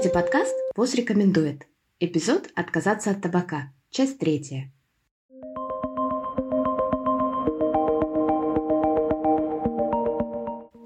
слушаете подкаст «ВОЗ рекомендует». Эпизод «Отказаться от табака». Часть третья.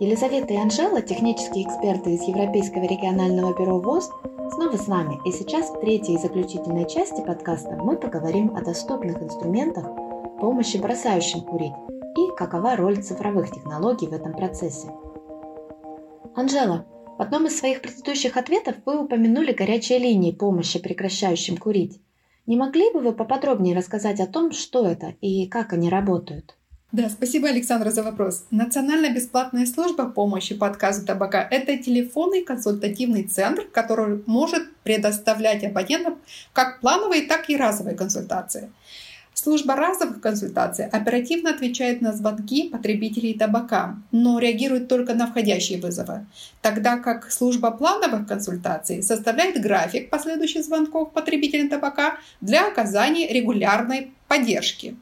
Елизавета и Анжела, технические эксперты из Европейского регионального бюро ВОЗ, снова с нами. И сейчас в третьей и заключительной части подкаста мы поговорим о доступных инструментах помощи бросающим курить и какова роль цифровых технологий в этом процессе. Анжела, в одном из своих предыдущих ответов вы упомянули горячие линии помощи прекращающим курить. Не могли бы вы поподробнее рассказать о том, что это и как они работают? Да, спасибо, Александра, за вопрос. Национальная бесплатная служба помощи по отказу табака – это телефонный консультативный центр, который может предоставлять абонентам как плановые, так и разовые консультации. Служба разовых консультаций оперативно отвечает на звонки потребителей табака, но реагирует только на входящие вызовы, тогда как служба плановых консультаций составляет график последующих звонков потребителям табака для оказания регулярной поддержки.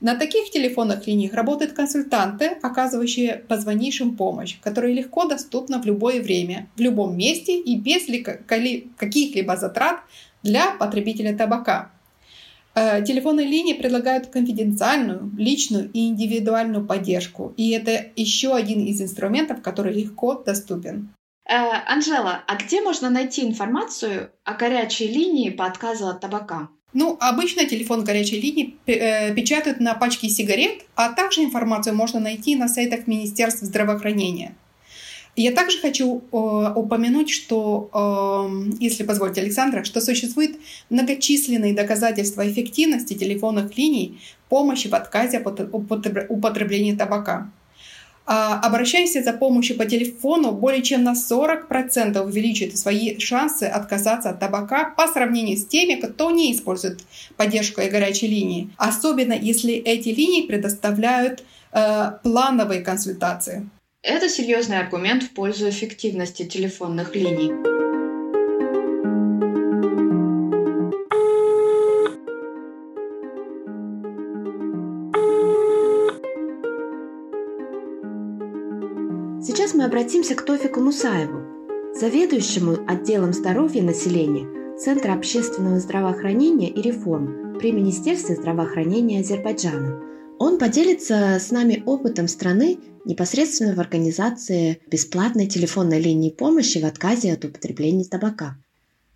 На таких телефонных линиях работают консультанты, оказывающие позвонившим помощь, которая легко доступна в любое время, в любом месте и без каких-либо затрат для потребителя табака. Э, телефонные линии предлагают конфиденциальную, личную и индивидуальную поддержку. И это еще один из инструментов, который легко доступен. Э, Анжела, а где можно найти информацию о горячей линии по отказу от табака? Ну, обычно телефон горячей линии э, печатают на пачке сигарет, а также информацию можно найти на сайтах Министерства здравоохранения. Я также хочу э, упомянуть, что, э, если позволите, Александра, что существует многочисленные доказательства эффективности телефонных линий помощи в отказе от употребления табака. А, обращаясь за помощью по телефону, более чем на 40% увеличит свои шансы отказаться от табака по сравнению с теми, кто не использует поддержку и горячей линии. Особенно если эти линии предоставляют э, плановые консультации. Это серьезный аргумент в пользу эффективности телефонных линий. Сейчас мы обратимся к Тофику Мусаеву, заведующему отделом здоровья населения Центра общественного здравоохранения и реформ при Министерстве здравоохранения Азербайджана. Он поделится с нами опытом страны непосредственно в организации бесплатной телефонной линии помощи в отказе от употребления табака.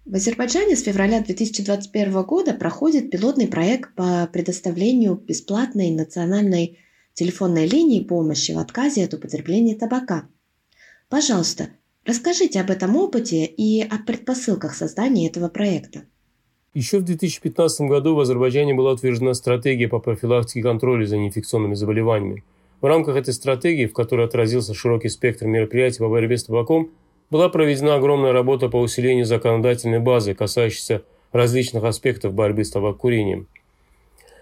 В Азербайджане с февраля 2021 года проходит пилотный проект по предоставлению бесплатной национальной телефонной линии помощи в отказе от употребления табака. Пожалуйста, расскажите об этом опыте и о предпосылках создания этого проекта. Еще в 2015 году в Азербайджане была утверждена стратегия по профилактике и контролю за неинфекционными заболеваниями. В рамках этой стратегии, в которой отразился широкий спектр мероприятий по борьбе с табаком, была проведена огромная работа по усилению законодательной базы, касающейся различных аспектов борьбы с табакокурением.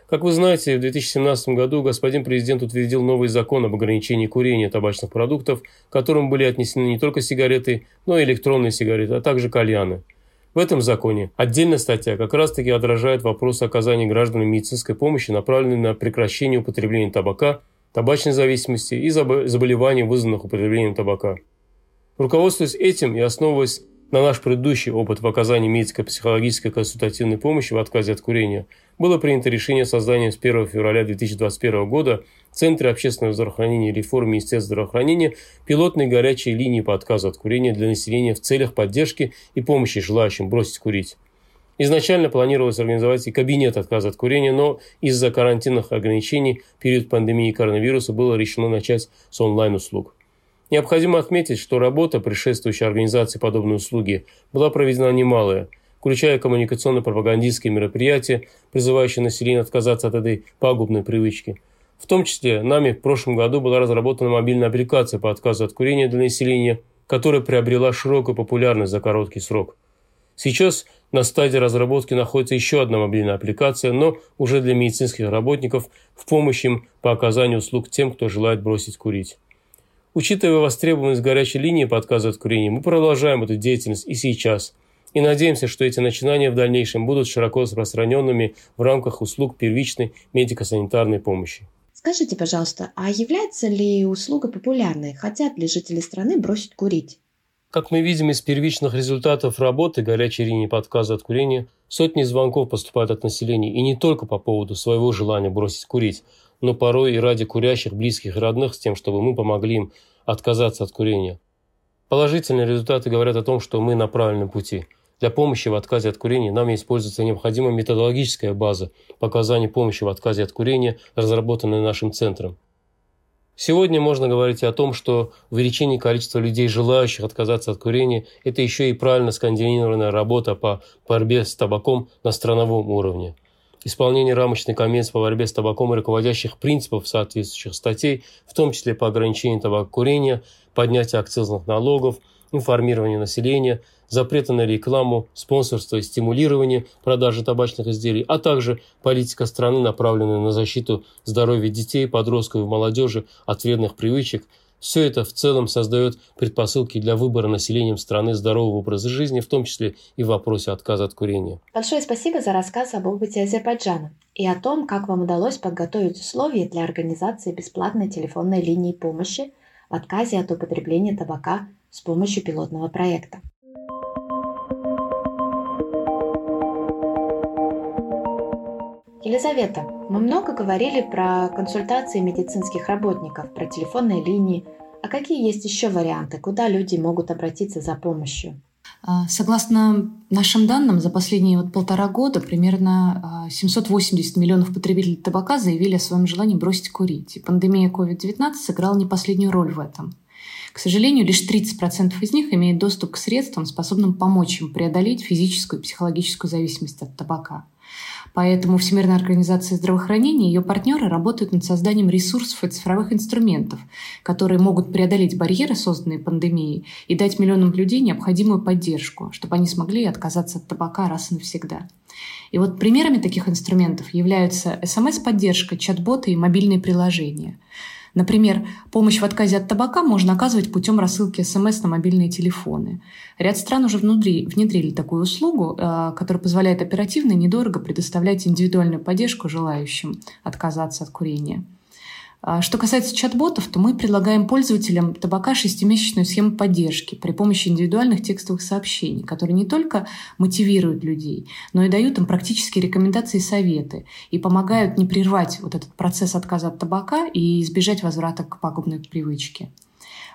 Как вы знаете, в 2017 году господин президент утвердил новый закон об ограничении курения табачных продуктов, к которым были отнесены не только сигареты, но и электронные сигареты, а также кальяны – в этом законе отдельная статья как раз-таки отражает вопрос оказания гражданам медицинской помощи, направленной на прекращение употребления табака, табачной зависимости и заболеваний, вызванных употреблением табака. Руководствуясь этим и основываясь на наш предыдущий опыт в оказании медико-психологической консультативной помощи в отказе от курения было принято решение создания с 1 февраля 2021 года в Центре общественного здравоохранения и реформы Министерства здравоохранения пилотной горячей линии по отказу от курения для населения в целях поддержки и помощи желающим бросить курить. Изначально планировалось организовать и кабинет отказа от курения, но из-за карантинных ограничений период пандемии коронавируса было решено начать с онлайн-услуг. Необходимо отметить, что работа, предшествующая организации подобной услуги, была проведена немалая, включая коммуникационно-пропагандистские мероприятия, призывающие население отказаться от этой пагубной привычки. В том числе нами в прошлом году была разработана мобильная аппликация по отказу от курения для населения, которая приобрела широкую популярность за короткий срок. Сейчас на стадии разработки находится еще одна мобильная аппликация, но уже для медицинских работников в помощь им по оказанию услуг тем, кто желает бросить курить. Учитывая востребованность горячей линии по отказу от курения, мы продолжаем эту деятельность и сейчас. И надеемся, что эти начинания в дальнейшем будут широко распространенными в рамках услуг первичной медико-санитарной помощи. Скажите, пожалуйста, а является ли услуга популярной? Хотят ли жители страны бросить курить? Как мы видим из первичных результатов работы горячей линии по отказу от курения, сотни звонков поступают от населения и не только по поводу своего желания бросить курить, но порой и ради курящих, близких и родных с тем, чтобы мы помогли им отказаться от курения. Положительные результаты говорят о том, что мы на правильном пути. Для помощи в отказе от курения нам используется необходимая методологическая база по оказанию помощи в отказе от курения, разработанная нашим центром. Сегодня можно говорить о том, что увеличение количества людей, желающих отказаться от курения, это еще и правильно скоординированная работа по борьбе с табаком на страновом уровне. Исполнение рамочной конвенции по борьбе с табаком и руководящих принципов соответствующих статей, в том числе по ограничению табакокурения, поднятие акцизных налогов, информирование населения – запрета на рекламу, спонсорство и стимулирование продажи табачных изделий, а также политика страны, направленная на защиту здоровья детей, подростков и молодежи от вредных привычек, все это в целом создает предпосылки для выбора населением страны здорового образа жизни, в том числе и в вопросе отказа от курения. Большое спасибо за рассказ об опыте Азербайджана и о том, как вам удалось подготовить условия для организации бесплатной телефонной линии помощи в отказе от употребления табака с помощью пилотного проекта. Елизавета, мы много говорили про консультации медицинских работников, про телефонные линии. А какие есть еще варианты, куда люди могут обратиться за помощью? А, согласно нашим данным, за последние вот полтора года примерно 780 а, миллионов потребителей табака заявили о своем желании бросить курить. И пандемия COVID-19 сыграла не последнюю роль в этом. К сожалению, лишь 30% из них имеют доступ к средствам, способным помочь им преодолеть физическую и психологическую зависимость от табака – Поэтому Всемирная организация здравоохранения и ее партнеры работают над созданием ресурсов и цифровых инструментов, которые могут преодолеть барьеры, созданные пандемией, и дать миллионам людей необходимую поддержку, чтобы они смогли отказаться от табака раз и навсегда. И вот примерами таких инструментов являются смс-поддержка, чат-боты и мобильные приложения – Например, помощь в отказе от табака можно оказывать путем рассылки СМС на мобильные телефоны. Ряд стран уже внутри, внедрили такую услугу, э, которая позволяет оперативно и недорого предоставлять индивидуальную поддержку желающим отказаться от курения. А что касается чат-ботов, то мы предлагаем пользователям табака шестимесячную схему поддержки при помощи индивидуальных текстовых сообщений, которые не только мотивируют людей, но и дают им практические рекомендации и советы и помогают не прервать вот этот процесс отказа от табака и избежать возврата к пагубной привычке.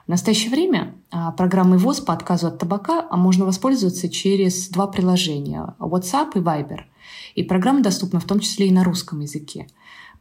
В настоящее время а, программой ВОЗ по отказу от табака можно воспользоваться через два приложения – WhatsApp и Viber. И программа доступна в том числе и на русском языке.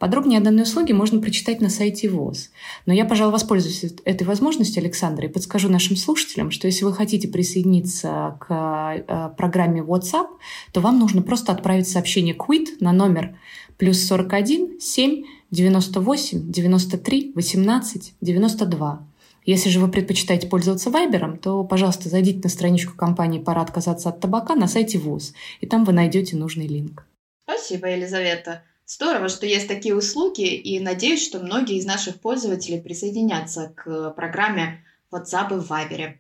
Подробнее о данной услуге можно прочитать на сайте ВОЗ. Но я, пожалуй, воспользуюсь этой возможностью, Александр, и подскажу нашим слушателям, что если вы хотите присоединиться к э, программе WhatsApp, то вам нужно просто отправить сообщение «Quit» на номер плюс 41 7 98 93 18 92. Если же вы предпочитаете пользоваться Вайбером, то, пожалуйста, зайдите на страничку компании «Пора отказаться от табака» на сайте ВОЗ, и там вы найдете нужный линк. Спасибо, Елизавета. Здорово, что есть такие услуги, и надеюсь, что многие из наших пользователей присоединятся к программе WhatsApp и Viber.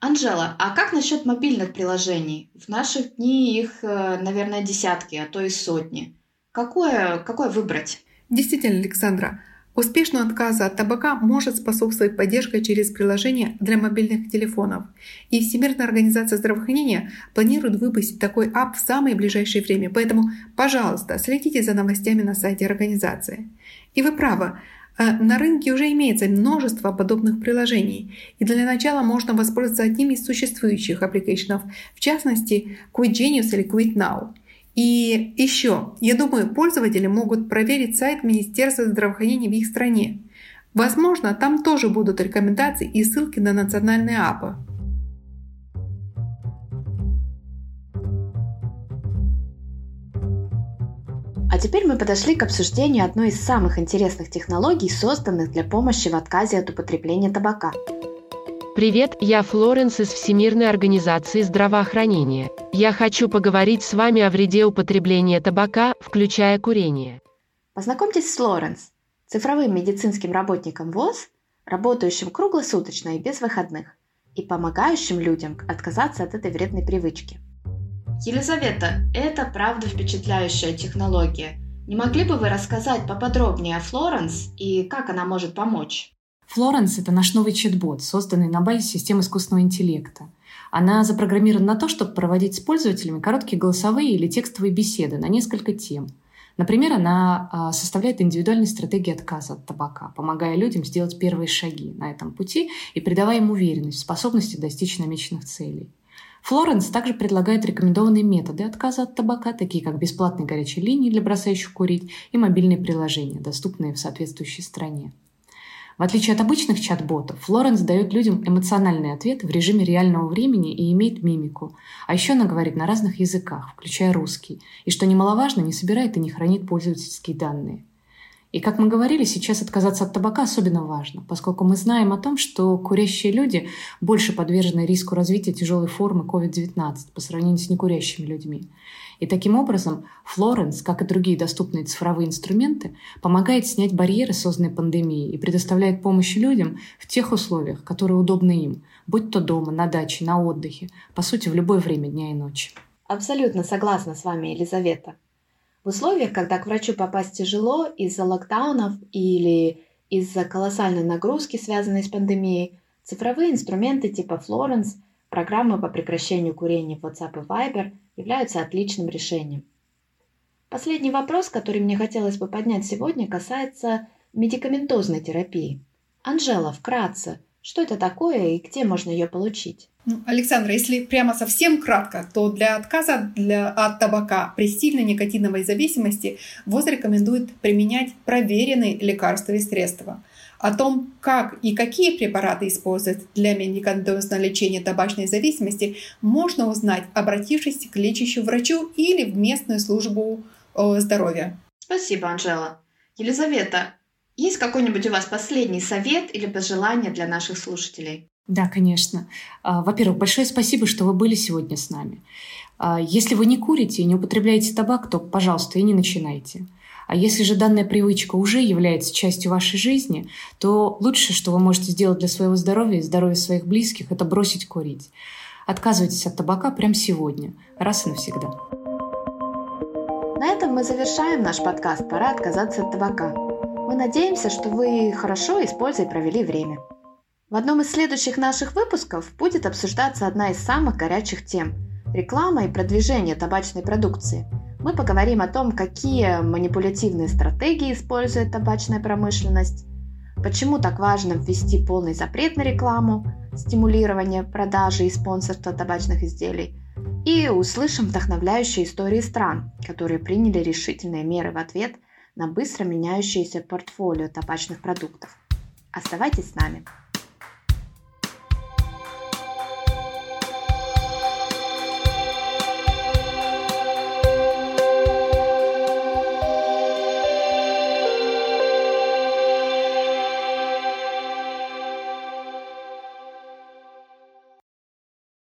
Анжела, а как насчет мобильных приложений? В наших дни их, э, наверное, десятки, а то и сотни. Какое, какое выбрать? Действительно, Александра, Успешному отказу от табака может способствовать поддержка через приложение для мобильных телефонов. И Всемирная организация здравоохранения планирует выпустить такой app в самое ближайшее время. Поэтому, пожалуйста, следите за новостями на сайте организации. И вы правы, э, на рынке уже имеется множество подобных приложений, и для начала можно воспользоваться одним из существующих application ов, в частности Quit Genius или Quit Now. И еще, я думаю, пользователи могут проверить сайт Министерства здравоохранения в их стране. Возможно, там тоже будут рекомендации и ссылки на национальные апы. А теперь мы подошли к обсуждению одной из самых интересных технологий, созданных для помощи в отказе от употребления табака – Привет, я Флоренс из Всемирной организации здравоохранения. Я хочу поговорить с вами о вреде употребления табака, включая курение. Познакомьтесь с Флоренс, цифровым медицинским работником ВОЗ, работающим круглосуточно и без выходных, и помогающим людям отказаться от этой вредной привычки. Елизавета, это правда впечатляющая технология. Не могли бы вы рассказать поподробнее о Флоренс и как она может помочь? Флоренс — это наш новый чат-бот, созданный на базе системы искусственного интеллекта. Она запрограммирована на то, чтобы проводить с пользователями короткие голосовые или текстовые беседы на несколько тем. Например, она а, составляет индивидуальные стратегии отказа от табака, помогая людям сделать первые шаги на этом пути и придавая им уверенность в способности достичь намеченных целей. Флоренс также предлагает рекомендованные методы отказа от табака, такие как бесплатные горячие линии для бросающих курить и мобильные приложения, доступные в соответствующей стране. В отличие от обычных чат-ботов, Флоренс дает людям эмоциональный ответ в режиме реального времени и имеет мимику. А еще она говорит на разных языках, включая русский. И, что немаловажно, не собирает и не хранит пользовательские данные. И, как мы говорили, сейчас отказаться от табака особенно важно, поскольку мы знаем о том, что курящие люди больше подвержены риску развития тяжелой формы COVID-19 по сравнению с некурящими людьми. И таким образом Флоренс, как и другие доступные цифровые инструменты, помогает снять барьеры, созданные пандемией, и предоставляет помощь людям в тех условиях, которые удобны им, будь то дома, на даче, на отдыхе, по сути, в любое время дня и ночи. Абсолютно согласна с вами, Елизавета. В условиях, когда к врачу попасть тяжело из-за локдаунов или из-за колоссальной нагрузки, связанной с пандемией, цифровые инструменты типа Florence, программы по прекращению курения в WhatsApp и Viber являются отличным решением. Последний вопрос, который мне хотелось бы поднять сегодня, касается медикаментозной терапии. Анжела, вкратце, что это такое и где можно ее получить? Ну, Александра, если прямо совсем кратко, то для отказа для, от табака при сильной никотиновой зависимости ВОЗ рекомендует применять проверенные лекарственные средства. О том, как и какие препараты использовать для медикаментозного лечения табачной зависимости, можно узнать, обратившись к лечащему врачу или в местную службу здоровья. Спасибо, Анжела. Елизавета, есть какой-нибудь у вас последний совет или пожелание для наших слушателей? Да, конечно. А, во-первых, большое спасибо, что вы были сегодня с нами. А, если вы не курите и не употребляете табак, то, пожалуйста, и не начинайте. А если же данная привычка уже является частью вашей жизни, то лучшее, что вы можете сделать для своего здоровья и здоровья своих близких, это бросить курить. Отказывайтесь от табака прямо сегодня, раз и навсегда. На этом мы завершаем наш подкаст «Пора отказаться от табака». Мы надеемся, что вы хорошо и с пользой провели время. В одном из следующих наших выпусков будет обсуждаться одна из самых горячих тем – реклама и продвижение табачной продукции. Мы поговорим о том, какие манипулятивные стратегии использует табачная промышленность, почему так важно ввести полный запрет на рекламу, стимулирование продажи и спонсорства табачных изделий, и услышим вдохновляющие истории стран, которые приняли решительные меры в ответ – на быстро меняющееся портфолио табачных продуктов. Оставайтесь с нами!